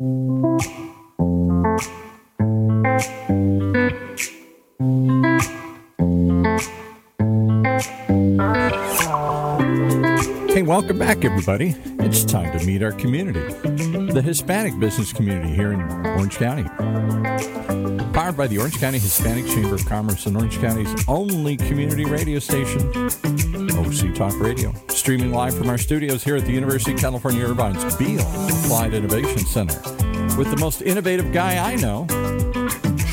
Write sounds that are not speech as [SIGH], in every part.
Hey, welcome back, everybody. It's time to meet our community, the Hispanic business community here in Orange County. Powered by the Orange County Hispanic Chamber of Commerce and Orange County's only community radio station, OC Talk Radio. Streaming live from our studios here at the University of California Irvine's Beall Applied Innovation Center with the most innovative guy I know,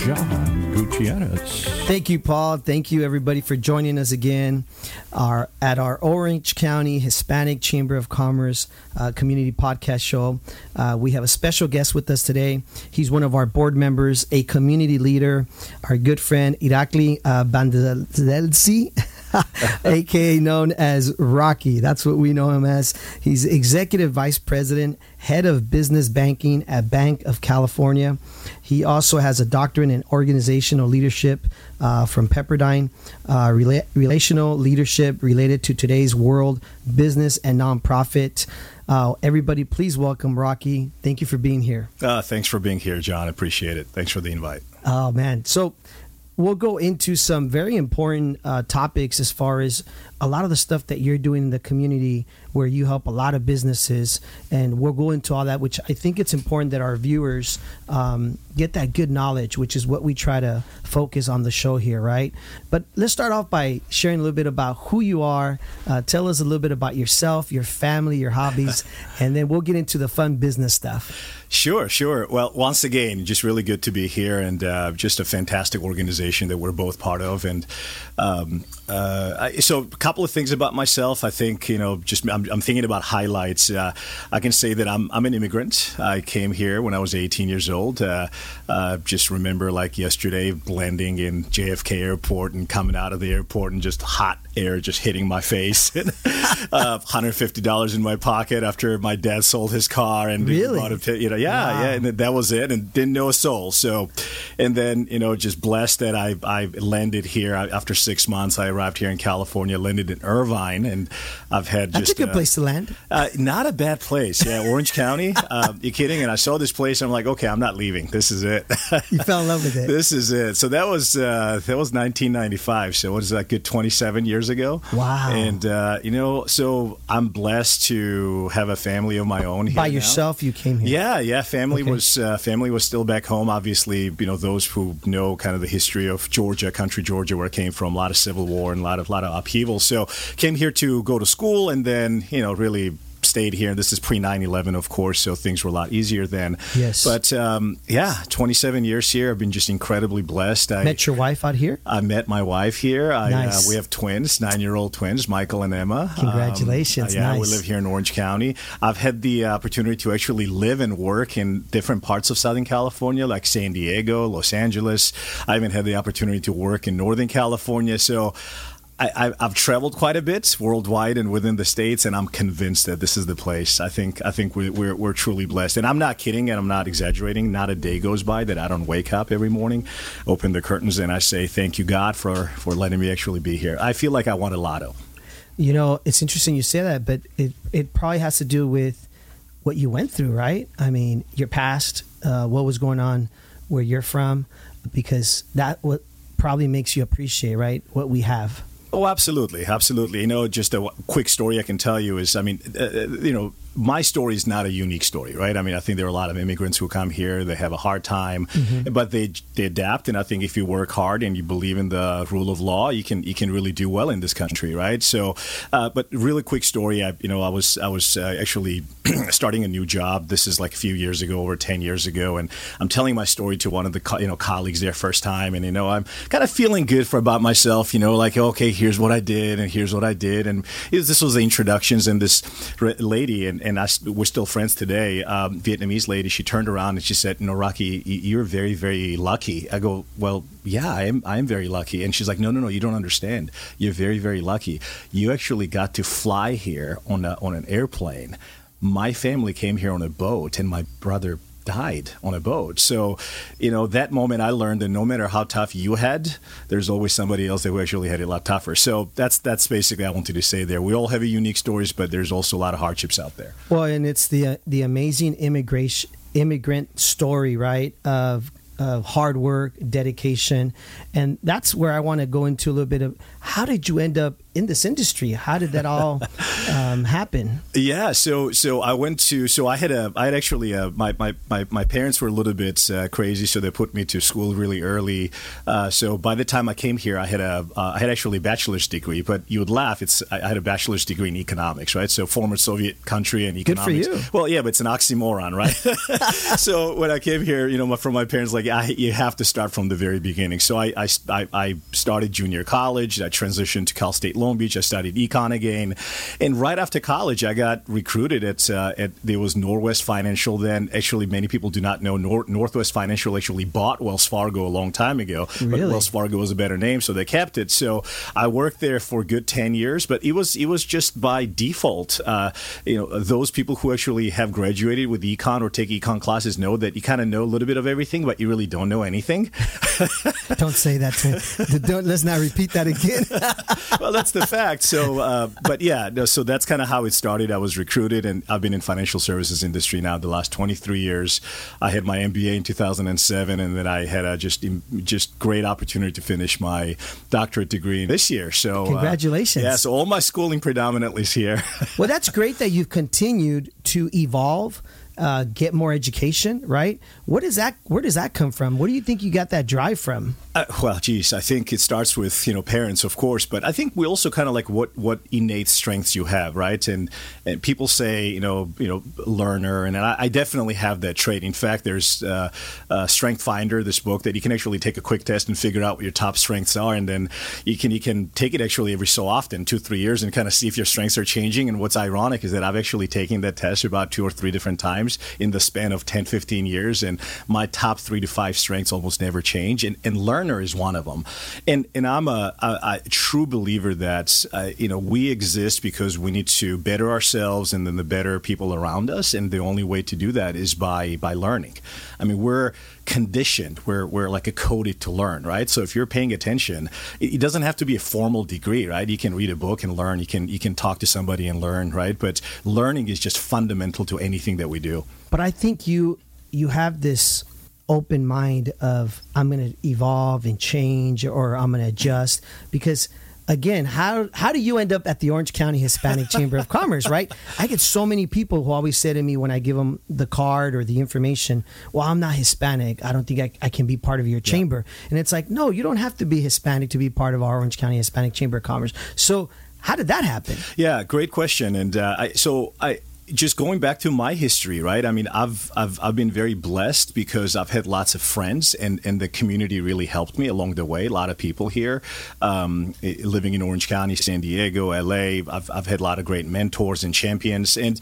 John Gutierrez. Thank you, Paul. Thank you, everybody, for joining us again our, at our Orange County Hispanic Chamber of Commerce uh, Community Podcast Show. Uh, we have a special guest with us today. He's one of our board members, a community leader, our good friend Irakli uh, Bandelsi. [LAUGHS] [LAUGHS] aka known as Rocky. That's what we know him as. He's executive vice president, head of business banking at Banc of California. He also has a doctorate in organizational leadership uh, from Pepperdine, uh, rela- relational leadership related to today's world, business, and nonprofit. Uh, everybody, please welcome Rocky. Thank you for being here. Uh, thanks for being here, John. Appreciate it. Thanks for the invite. Oh, man. So, we'll go into some very important uh, topics as far as a lot of the stuff that you're doing in the community where you help a lot of businesses. And we'll go into all that which i think it's important that our viewers um, get that good knowledge which is what we try to focus on the show here right? But let's start off by sharing a little bit about who you are. Uh, tell us a little bit about yourself your family your hobbies [LAUGHS] and then we'll get into the fun business stuff Sure, sure. Well, once again, just really good to be here, and uh, just a fantastic organization that we're both part of. And um, uh, I, so, a couple of things about myself. I think you know, just I'm, I'm thinking about highlights. Uh, I can say that I'm I'm an immigrant. I came here when I was 18 years old. Uh, uh, just remember, like yesterday, blending in JFK Airport and coming out of the airport and just hot air just hitting my face. $150 [LAUGHS] uh, [LAUGHS] in my pocket after my dad sold his car and really? bought a, you know, yeah, wow. yeah, and that was it, and didn't know a soul. So, and then you know, just blessed that I I landed here after six months. I arrived here in California, landed in Irvine, and I've had that's a good uh, place to land. Uh, not a bad place, yeah, Orange County. [LAUGHS] Uh, you're kidding? And I saw this place, and I'm like, okay, I'm not leaving. This is it. [LAUGHS] you fell in love with it. This is it. So that was uh, that was 1995. So what is that? Good 27 years ago. Wow. And uh, you know, so I'm blessed to have a family of my own. Here. By yourself, now. you came here. Yeah, yeah. Family okay. was uh, family was still back home. Obviously, you know those who know kind of the history of Georgia, country Georgia, where I came from. A lot of civil war and a lot of lot of upheaval. So came here to go to school, and then you know really stayed here. This is pre 9 11, of course, so things were a lot easier then. Yes. But um, yeah, 27 years here. I've been just incredibly blessed. I met your wife out here? I met my wife here. I, uh, nice. Uh, we have twins, nine year old twins, Michael and Emma. Congratulations. Um, yeah, nice. we live here in Orange County. I've had the opportunity to actually live and work in different parts of Southern California, like San Diego, Los Angeles. I even had the opportunity to work in Northern California. So I, have traveled quite a bit worldwide and within the states, and I'm convinced that this is the place. I think I think we're, we're, we're, truly blessed, and I'm not kidding, and I'm not exaggerating. Not a day goes by that I don't wake up every morning, open the curtains, and I say, "Thank you, God, for for letting me actually be here." I feel like I won a lotto. You know, it's interesting you say that, but it it probably has to do with what you went through, right? I mean, your past, uh, what was going on where you're from, because that what probably makes you appreciate, right, what we have. Oh, absolutely, absolutely. You know, just a quick story I can tell you is, I mean, uh, uh you know, my story is not a unique story, right? I mean, I think there are a lot of immigrants who come here, they have a hard time, mm-hmm. but they they adapt. And I think if you work hard and you believe in the rule of law, you can you can really do well in this country, right? So, uh, but really quick story, I you know I was I was uh, actually [CLEARS THROAT] starting a new job. This is like a few years ago, over ten years ago, and I'm telling my story to one of the co- you know colleagues there first time, and you know I'm kind of feeling good for about myself, you know, like okay, here's what I did, and here's what I did, and this was the introductions, and this lady and and I, we're still friends today. Um, Vietnamese lady, she turned around and she said, "No, Rocky, you're very, very lucky." I go, "Well, yeah, I am. I am very lucky." And she's like, "No, no, no, you don't understand. You're very, very lucky. You actually got to fly here on a, on an airplane." My family came here on a boat, and my brother died on a boat. So, you know, that moment I learned that no matter how tough you had, there's always somebody else that actually had it a lot tougher. So that's that's basically I wanted to say there. We all have unique stories, but there's also a lot of hardships out there. Well, and it's the uh, the amazing immigration immigrant story, right? Of of hard work, dedication, and that's where I want to go into a little bit of how did you end up in this industry? How did that all [LAUGHS] um, happen? Yeah, so so I went to so I had a I had actually a, my, my, my, my parents were a little bit uh, crazy, so they put me to school really early. Uh, so by the time I came here, I had a uh, I had actually a bachelor's degree. But you would laugh, it's I had a bachelor's degree in economics, right? So former Soviet country and economics. Good for you. Well, yeah, but it's an oxymoron, right? [LAUGHS] [LAUGHS] so when I came here, you know, from my parents, like I, you have to start from the very beginning. So I I, I started junior college. I transitioned to Cal State Long Beach. I studied econ again, and right after college, I got recruited at uh, at there was Norwest Financial. Then actually, many people do not know Nor- Northwest Financial actually bought Wells Fargo a long time ago. Really? But Wells Fargo was a better name, so they kept it. So I worked there for a good ten years, but it was it was just by default. Uh, you know, those people who actually have graduated with econ or take econ classes know that you kind of know a little bit of everything, but you really don't know anything. [LAUGHS] don't say that to don't let's not repeat that again. [LAUGHS] well, that's the fact. So, uh, but yeah, no, so that's kind of how it started. I was recruited, and I've been in financial services industry now the last 23 years. I had my MBA in 2007, and then I had a just just great opportunity to finish my doctorate degree this year. So, congratulations! Uh, yeah, so all my schooling predominantly is here. [LAUGHS] well, that's great that you've continued to evolve uh, get more education, right? What is that? Where does that come from? What do you think you got that drive from? Uh, well, geez, I think it starts with you know parents, of course, but I think we also kind of like what what innate strengths you have, right? And and people say you know you know learner, and I, I definitely have that trait. In fact, there's uh, uh, Strength Finder, this book that you can actually take a quick test and figure out what your top strengths are, and then you can you can take it actually every so often, two three years, and kind of see if your strengths are changing. And what's ironic is that I've actually taken that test about two or three different times in the span of 10, 15 years, and my top three to five strengths almost never change, and, and is one of them. And and I'm a, a, a true believer that uh, you know we exist because we need to better ourselves and then the better people around us, and the only way to do that is by by learning. I mean, we're conditioned, we're, we're like a coded to learn, right? So if you're paying attention, it, doesn't have to be a formal degree, right? You can read a book and learn, you can, you can talk to somebody and learn, right? But learning is just fundamental to anything that we do. But I think you, you have this open mind of I'm going to evolve and change or I'm going to adjust because – again, how how do you end up at the Orange County Hispanic Chamber of Commerce, right? [LAUGHS] I get so many people who always say to me when I give them the card or the information, "Well, I'm not Hispanic. I don't think I, I can be part of your chamber." Yeah. And it's like, no, you don't have to be Hispanic to be part of our Orange County Hispanic Chamber of Commerce. So, how did that happen? Yeah, great question. And uh, I, so I just going back to my history, right? I mean, I've, I've I've been very blessed because I've had lots of friends, and and the community really helped me along the way. A lot of people here, um, living in Orange County, San Diego, LA. I've I've had a lot of great mentors and champions, and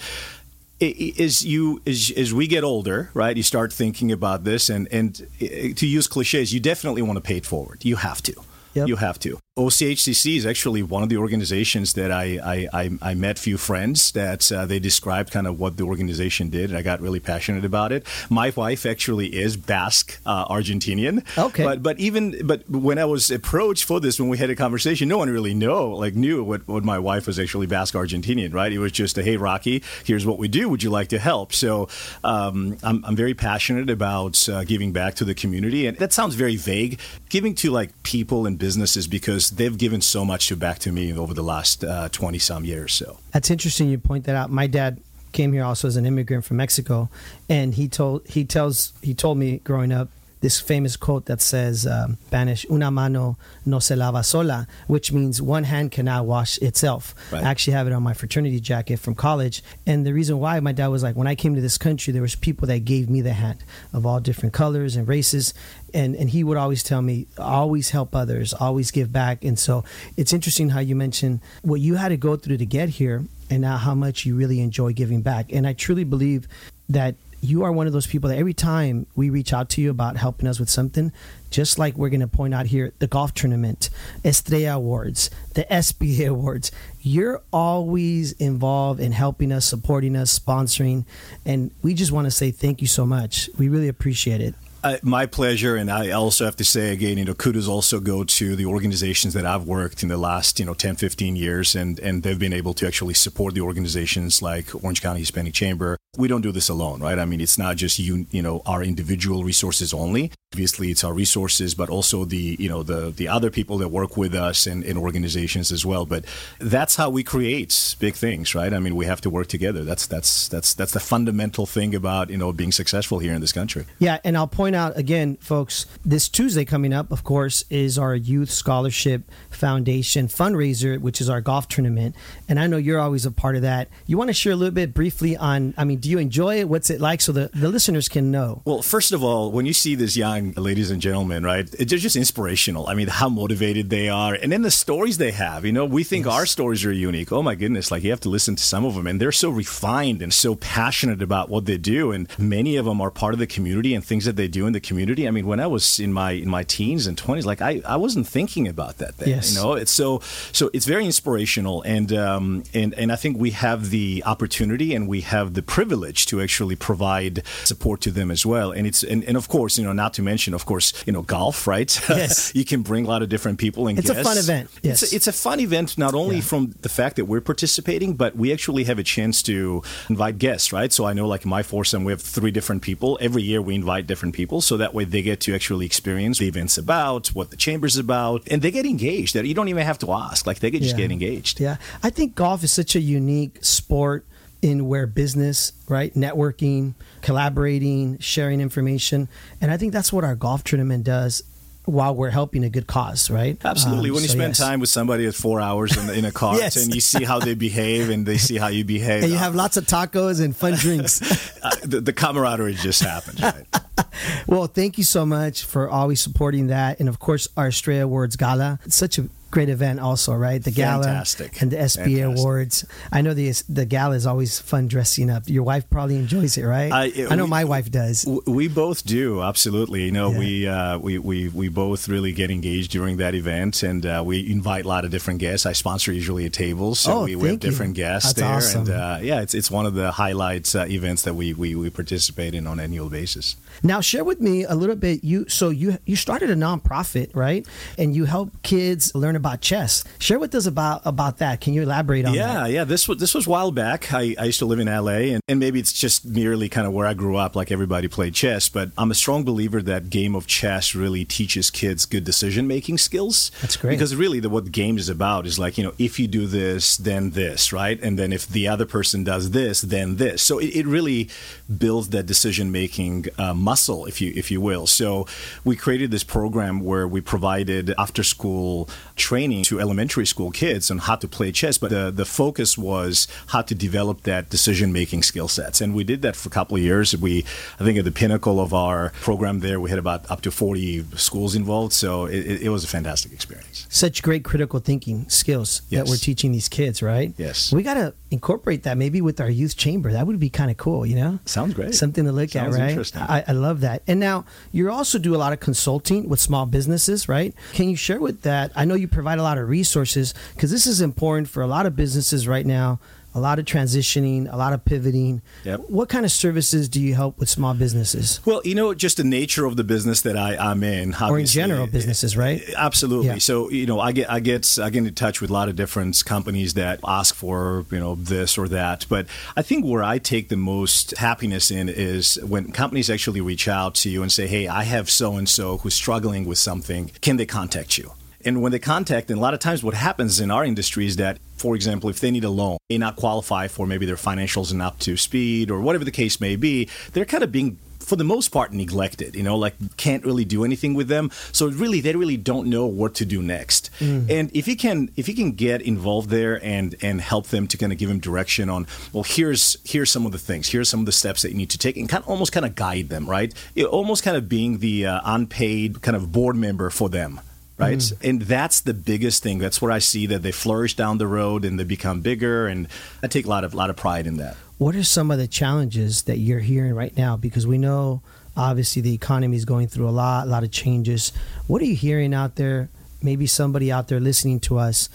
as you as, as we get older, right, you start thinking about this, and and to use cliches, you definitely want to pay it forward. You have to. Yep. You have to. OCHCC is actually one of the organizations that I I, I, I met few friends that uh, they described kind of what the organization did, and I got really passionate about it. My wife actually is Basque uh, Argentinian. Okay. But but even but when I was approached for this, when we had a conversation, no one really know like knew what, what my wife was actually Basque Argentinian, right? It was just a hey Rocky, here's what we do. Would you like to help? So um, I'm I'm very passionate about uh, giving back to the community, and that sounds very vague. Giving to like people and businesses because they've given so much to back to me over the last twenty uh, some years. So that's interesting. You point that out. My dad came here also as an immigrant from Mexico, and he told he tells he told me growing up this famous quote that says um, Spanish "Una mano no se lava sola," which means one hand cannot wash itself. Right. I actually have it on my fraternity jacket from college, and the reason why my dad was like, when I came to this country, there was people that gave me the hand of all different colors and races, and and he would always tell me always help others always give back and so it's interesting how you mentioned what you had to go through to get here and now how much you really enjoy giving back and i truly believe that you are one of those people that every time we reach out to you about helping us with something, just like we're going to point out here, the golf tournament, Estrella Awards, the SBA Awards, you're always involved in helping us, supporting us, sponsoring. And we just want to say thank you so much. We really appreciate it. Uh, my pleasure, and I also have to say again, you know, kudos also go to the organizations that I've worked in the last, you know, 10, 15 years, and, and they've been able to actually support the organizations like Orange County Hispanic Chamber, we don't do this alone, right? I mean, it's not just you, you know, our individual resources only. Obviously, it's our resources, but also the, you know, the the other people that work with us and in organizations as well. But that's how we create big things, right? I mean, we have to work together. That's that's that's that's the fundamental thing about you know being successful here in this country. Yeah, and I'll point out again, folks, this Tuesday coming up, of course, is our Youth Scholarship Foundation fundraiser, which is our golf tournament. And I know you're always a part of that. You want to share a little bit briefly on, I mean, do you enjoy it? What's it like so the, the listeners can know? Well, first of all, when you see these young ladies and gentlemen, right, they're just inspirational. I mean, how motivated they are. And then the stories they have, you know, we think yes. our stories are unique. Oh my goodness, like you have to listen to some of them. And they're so refined and so passionate about what they do. And many of them are part of the community and things that they do in the community. I mean, when I was in my in my teens and 20s, like I, I wasn't thinking about that then. Yes. You know, it's so so it's very inspirational. And, um, and, and I think we have the opportunity and we have the privilege to actually provide support to them as well. And it's and, and of course, you know, not to mention, of course, you know, golf, right? Yes. [LAUGHS] you can bring a lot of different people and it's guests. a fun event. Yes. It's a, it's a fun event not only yeah. from the fact that we're participating, but we actually have a chance to invite guests, right? So I know like my foursome, we have three different people. Every year we invite different people so that way they get to actually experience the event's about, what the chamber's about, and they get engaged. That you don't even have to ask. Like they can just yeah. get engaged. Yeah. I think golf is such a unique sport in where business, right, networking, collaborating, sharing information, and I think that's what our golf tournament does while we're helping a good cause, right? Absolutely. Um, when you so spend yes. time with somebody at four hours in, in a [LAUGHS] car yes. and you see how they behave and they see how you behave, and you have lots of tacos and fun drinks, [LAUGHS] uh, the, the, camaraderie just happens. Right? [LAUGHS] well, thank you so much for always supporting that, and of course, our Estrella Awards Gala. It's such a great event also, right? The gala Fantastic. and the SBA Fantastic. awards. I know the the gala is always fun dressing up. Your wife probably enjoys it, right? I, it, I know we, my wife does. We both do, absolutely. You know, yeah. we, uh, we we we both really get engaged during that event, and uh, we invite a lot of different guests. I sponsor usually a table, so oh, we, we have different you. guests That's there, awesome. and uh, yeah, it's it's one of the highlights uh, events that we, we we participate in on an annual basis. Now, share with me a little bit. You so you you started a nonprofit, right? And you help kids learn about chess. Share with us about about that. Can you elaborate on yeah, that? Yeah, yeah. This was this was a while back. I, I used to live in LA, and, and maybe it's just merely kind of where I grew up. Like everybody played chess, but I'm a strong believer that game of chess really teaches kids good decision making skills. That's great because really the, what the game is about is like you know if you do this, then this, right? And then if the other person does this, then this. So it, it really builds that decision making uh, muscle, if you if you will. So we created this program where we provided after school training to elementary school kids on how to play chess, but the the focus was how to develop that decision making skill sets, and we did that for a couple of years. We I think at the pinnacle of our program there, we had about up to forty schools involved, so it, it was a fantastic experience. Such great critical thinking skills yes. that we're teaching these kids, right? Yes, we got to incorporate that maybe with our youth chamber. That would be kind of cool, you know. Sounds great. Something to look Sounds at, right? Interesting. I, I love that. And now you also do a lot of consulting with small businesses, right? Can you share with that? I know you provide a lot of resources because this is important for a lot of businesses right now a lot of transitioning, a lot of pivoting. Yep. What kind of services do you help with small businesses? Well, you know, just the nature of the business that I, I'm in, or in general businesses, right? Absolutely. Yeah. So, you know, I get I get I get in touch with a lot of different companies that ask for you know this or that. But I think where I take the most happiness in is when companies actually reach out to you and say, "Hey, I have so and so who's struggling with something. Can they contact you?" And when they contact, and a lot of times what happens in our industry is that, for example, if they need a loan, they not qualify for maybe their financials and up to speed or whatever the case may be, they're kind of being for the most part neglected you know like can't really do anything with them. So really they really don't know what to do next. Mm. and if you can if you can get involved there and and help them to kind of give them direction on well here's here's some of the things here's some of the steps that you need to take and kind of almost kind of guide them right? It, almost kind of being the uh, unpaid kind of board member for them right? Mm. And that's the biggest thing. That's where I see that they flourish down the road and they become bigger, and I take a lot of lot of pride in that. What are some of the challenges that you're hearing right now? Because we know obviously the economy is going through a lot, a lot of changes. What are you hearing out there? Maybe somebody out there listening to us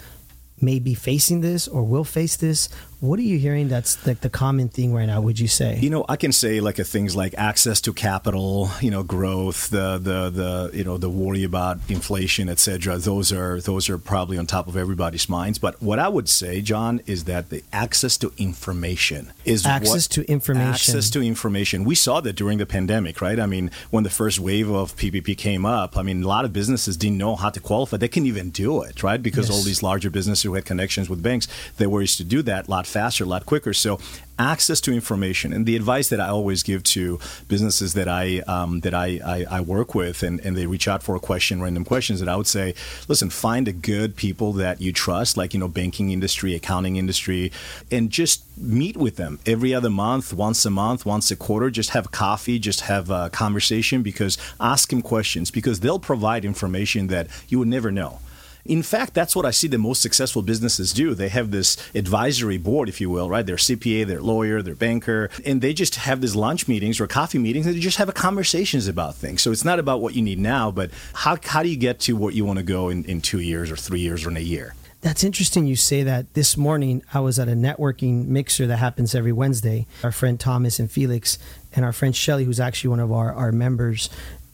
may be facing this or will face this. What are you hearing that's like the common thing right now, would you say? You know, I can say like a things like access to capital, you know, growth, the the the you know, the worry about inflation, etc. Those are those are probably on top of everybody's minds. But what I would say, John, is that the access to information is access what, to information. Access to information. We saw that during the pandemic, right? I mean, when the first wave of PPP came up, I mean, a lot of businesses didn't know how to qualify. They couldn't even do it, right? Because Yes. all these larger businesses who had connections with banks, they were used to do that a lot faster, a lot quicker. So access to information and the advice that I always give to businesses that I um, that I, I, I work with and, and they reach out for a question, random questions, that I would say, listen, find a good people that you trust, like you know, banking industry, accounting industry, and just meet with them every other month, once a month, once a quarter. Just have coffee, just have a conversation because ask them questions because they'll provide information that you would never know. In fact, that's what I see the most successful businesses do. They have this advisory board, if you will, right? Their CPA, their lawyer, their banker, and they just have these lunch meetings or coffee meetings and they just have conversations about things. So it's not about what you need now, but how, how do you get to what you want to go in, in two years or three years or in a year? That's interesting you say that. This morning, I was at a networking mixer that happens every Wednesday. Our friend Thomas and Felix, and our friend Shelly, who's actually one of our, our members.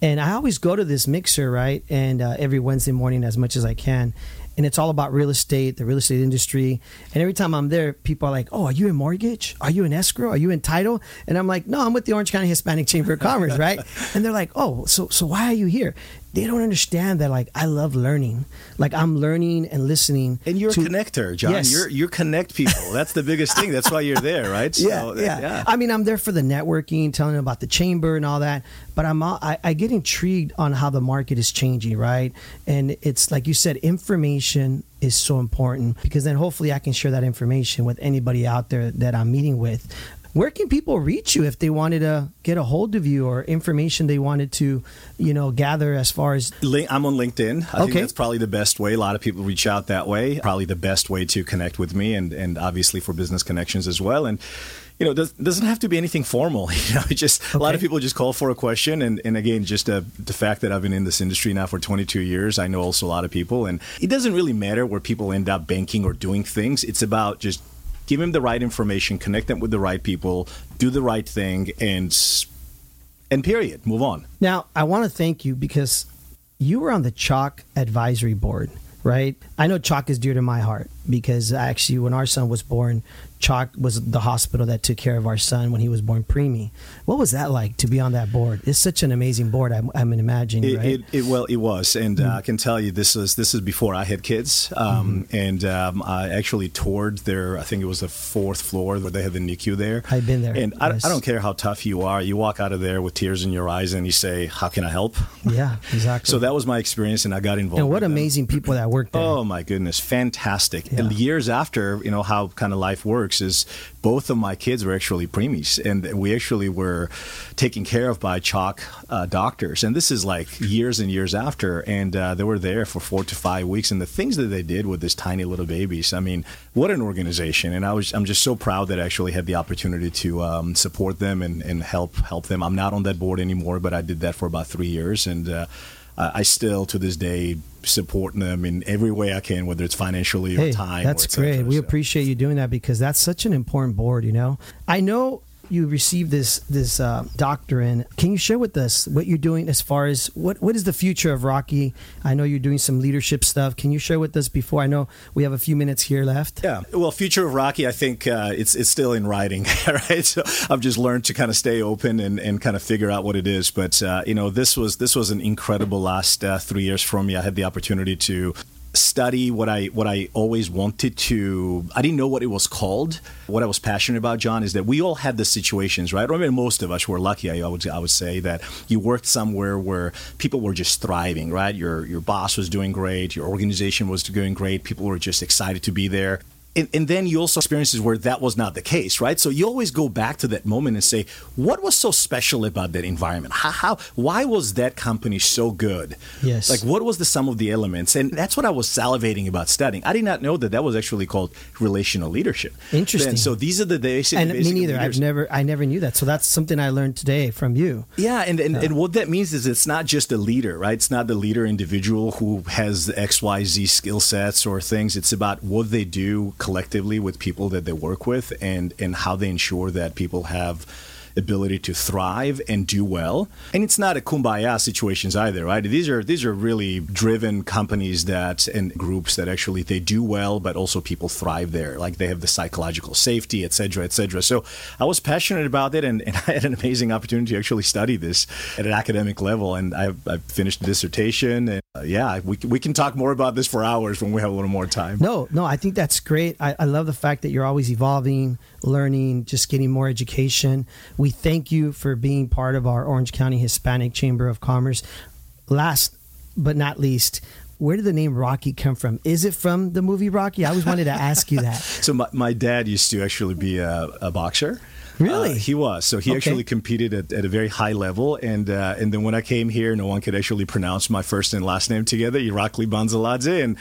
And I always go to this mixer, right? And uh, every Wednesday morning, as much as I can. And it's all about real estate, the real estate industry. And every time I'm there, people are like, Oh, are you in mortgage? Are you in escrow? Are you in title? And I'm like, No, I'm with the Orange County Hispanic Chamber of Commerce, right? and they're like, Oh, so so why are you here? They don't understand that like I love learning. Like I'm learning and listening. And you're to- a connector, John. Yes. You're you connect people. That's the biggest thing. That's why you're there, right? [LAUGHS] yeah, So, yeah, I mean, I'm there for the networking, telling them about the chamber and all that. But I'm all- I, I get intrigued on how the market is changing, right? And it's like you said, information is so important because then hopefully I can share that information with anybody out there that I'm meeting with. Where can people reach you if they wanted to get a hold of you or information they wanted to, you know, gather as far as I'm on LinkedIn. I Okay. think that's probably the best way. A lot of people reach out that way. Probably the best way to connect with me, and and obviously for business connections as well. And you know, it does, doesn't have to be anything formal. [LAUGHS] You know, it just a lot of people just call for a question, and and again, just uh, the fact that I've been in this industry now for 22 years, I know also a lot of people, and it doesn't really matter where people end up banking or doing things. It's about just give them the right information, connect them with the right people, do the right thing, and and period. Move on. Now, I want to thank you because you were on the CHOC Advisory Board, right? I know CHOC is dear to my heart because actually, when our son was born, CHOC was the hospital that took care of our son when he was born preemie. What was that like to be on that board? It's such an amazing board. I'm, I'm imagining, It, right? it, it well, it was, and uh, I can tell you this is this is before I had kids, um, and um, I actually toured their. I think it was the fourth floor where they had the NICU there. I've been there, and I, yes. I don't care how tough you are. You walk out of there with tears in your eyes, and you say, "How can I help?" yeah, exactly. So that was my experience, and I got involved. and what with them. amazing people that worked there. Oh my goodness, fantastic! Yeah. And years after, you know how kind of life works is both of my kids were actually preemies, and we actually were taken care of by CHOC uh, doctors. And this is like years and years after, and uh, they were there for four to five weeks. And the things that they did with these tiny little babies, I mean, what an organization! And I was, I'm just so proud that I actually had the opportunity to um, support them and, and help help them. I'm not on that board anymore, but I did that for about three years, and. Uh, uh, I still, to this day, support them in every way I can, whether it's financially or Hey, time. that's or cetera. great. We So- appreciate you doing that because that's such an important board. You know, I know you received this this uh, doctrine. Can you share with us what you're doing as far as what what is the future of Rocky? I know you're doing some leadership stuff. Can you share with us before? I know we have a few minutes here left. Yeah. Well, future of Rocky, I think uh, it's it's still in writing, [LAUGHS] right? So I've just learned to kind of stay open and, and kind of figure out what it is. But uh, you know, this was this was an incredible last uh, three years for me. I had the opportunity to study what I what I always wanted to. I didn't know what it was called. What I was passionate about, John, is that we all had the situations, right? I mean, most of us were lucky. I would I would say that you worked somewhere where people were just thriving, right? Your your boss was doing great, your organization was doing great, people were just excited to be there. And, and then you also experiences where that was not the case, right? So you always go back to that moment and say, what was so special about that environment? How, how why was that company so good? Yes. Like what was the sum of the elements? And that's what I was salivating about studying. I did not know that that was actually called relational leadership. Interesting. And so these are the basic. And me basic neither. I've never I never knew that. So that's something I learned today from you. Yeah, and, and, uh. and what that means is it's not just a leader, right? It's not the leader individual who has the XYZ skill sets or things. It's about what they do collectively with people that they work with and, and how they ensure that people have ability to thrive and do well. And it's not a kumbaya situations either, right? These are these are really driven companies that and groups that actually they do well, but also people thrive there. Like they have the psychological safety, et cetera, et cetera. So I was passionate about it, and, and [LAUGHS] I had an amazing opportunity to actually study this at an academic level. And I, I finished the dissertation. And uh, yeah, we, we can talk more about this for hours when we have a little more time. No, no, I think that's great. I, I love the fact that you're always evolving, learning, just getting more education. We thank you for being part of our Orange County Hispanic Chamber of Commerce. Last but not least, where did the name Rocky come from? Is it from the movie Rocky? I always wanted to ask you that. [LAUGHS] so my, my dad used to actually be a, a boxer. Really? Uh, he was. So he okay. actually competed at, at, a very high level. And uh, and then when I came here, no one could actually pronounce my first and last name together, Irakli Bandzeladze. And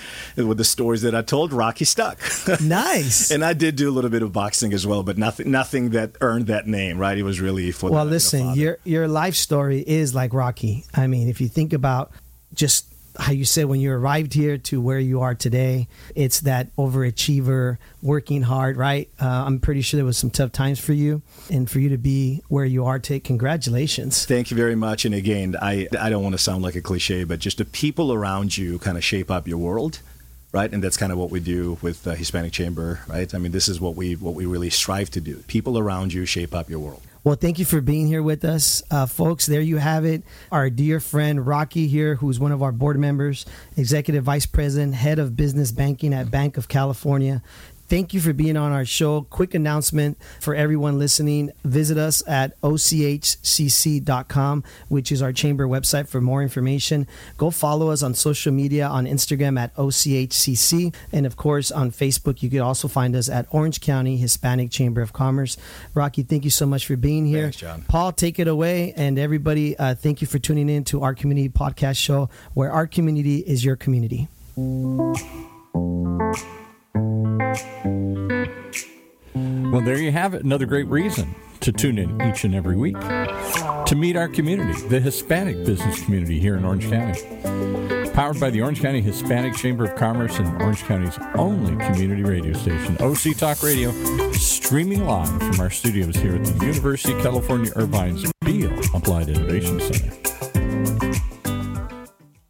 with the stories that I told, Rocky stuck. [LAUGHS] Nice. and I did do a little bit of boxing as well, but nothing nothing that earned that name, right? It was really for Well, the, listen, the your your life story is like Rocky. I mean, if you think about just how you said when you arrived here to where you are today, it's that overachiever, working hard, right? Uh, I'm pretty sure there was some tough times for you, and for you to be where you are today, congratulations. Thank you very much. And again, I I don't want to sound like a cliche, but just the people around you kind of shape up your world right? And that's kind of what we do with the Hispanic Chamber, right? I mean, this is what we what we really strive to do. People around you shape up your world. Well, thank you for being here with us, uh, folks. There you have it. Our dear friend Rocky here, who's one of our board members, executive vice president, head of business banking at Banc of California. Thank you for being on our show. Quick announcement for everyone listening. Visit us at ochcc.com, which is our chamber website for more information. Go follow us on social media on Instagram at ochcc. And of course, on Facebook, you can also find us at Orange County Hispanic Chamber of Commerce. Rocky, thank you so much for being here. Thanks, John. Paul, take it away. And everybody, uh, thank you for tuning in to our community podcast show where our community is your community. Well, there you have it. Another great reason to tune in each and every week to meet our community, the Hispanic business community here in Orange County. Powered by the Orange County Hispanic Chamber of Commerce and Orange County's only community radio station, OC Talk Radio, streaming live from our studios here at the University of California Irvine's Beall Applied Innovation Center.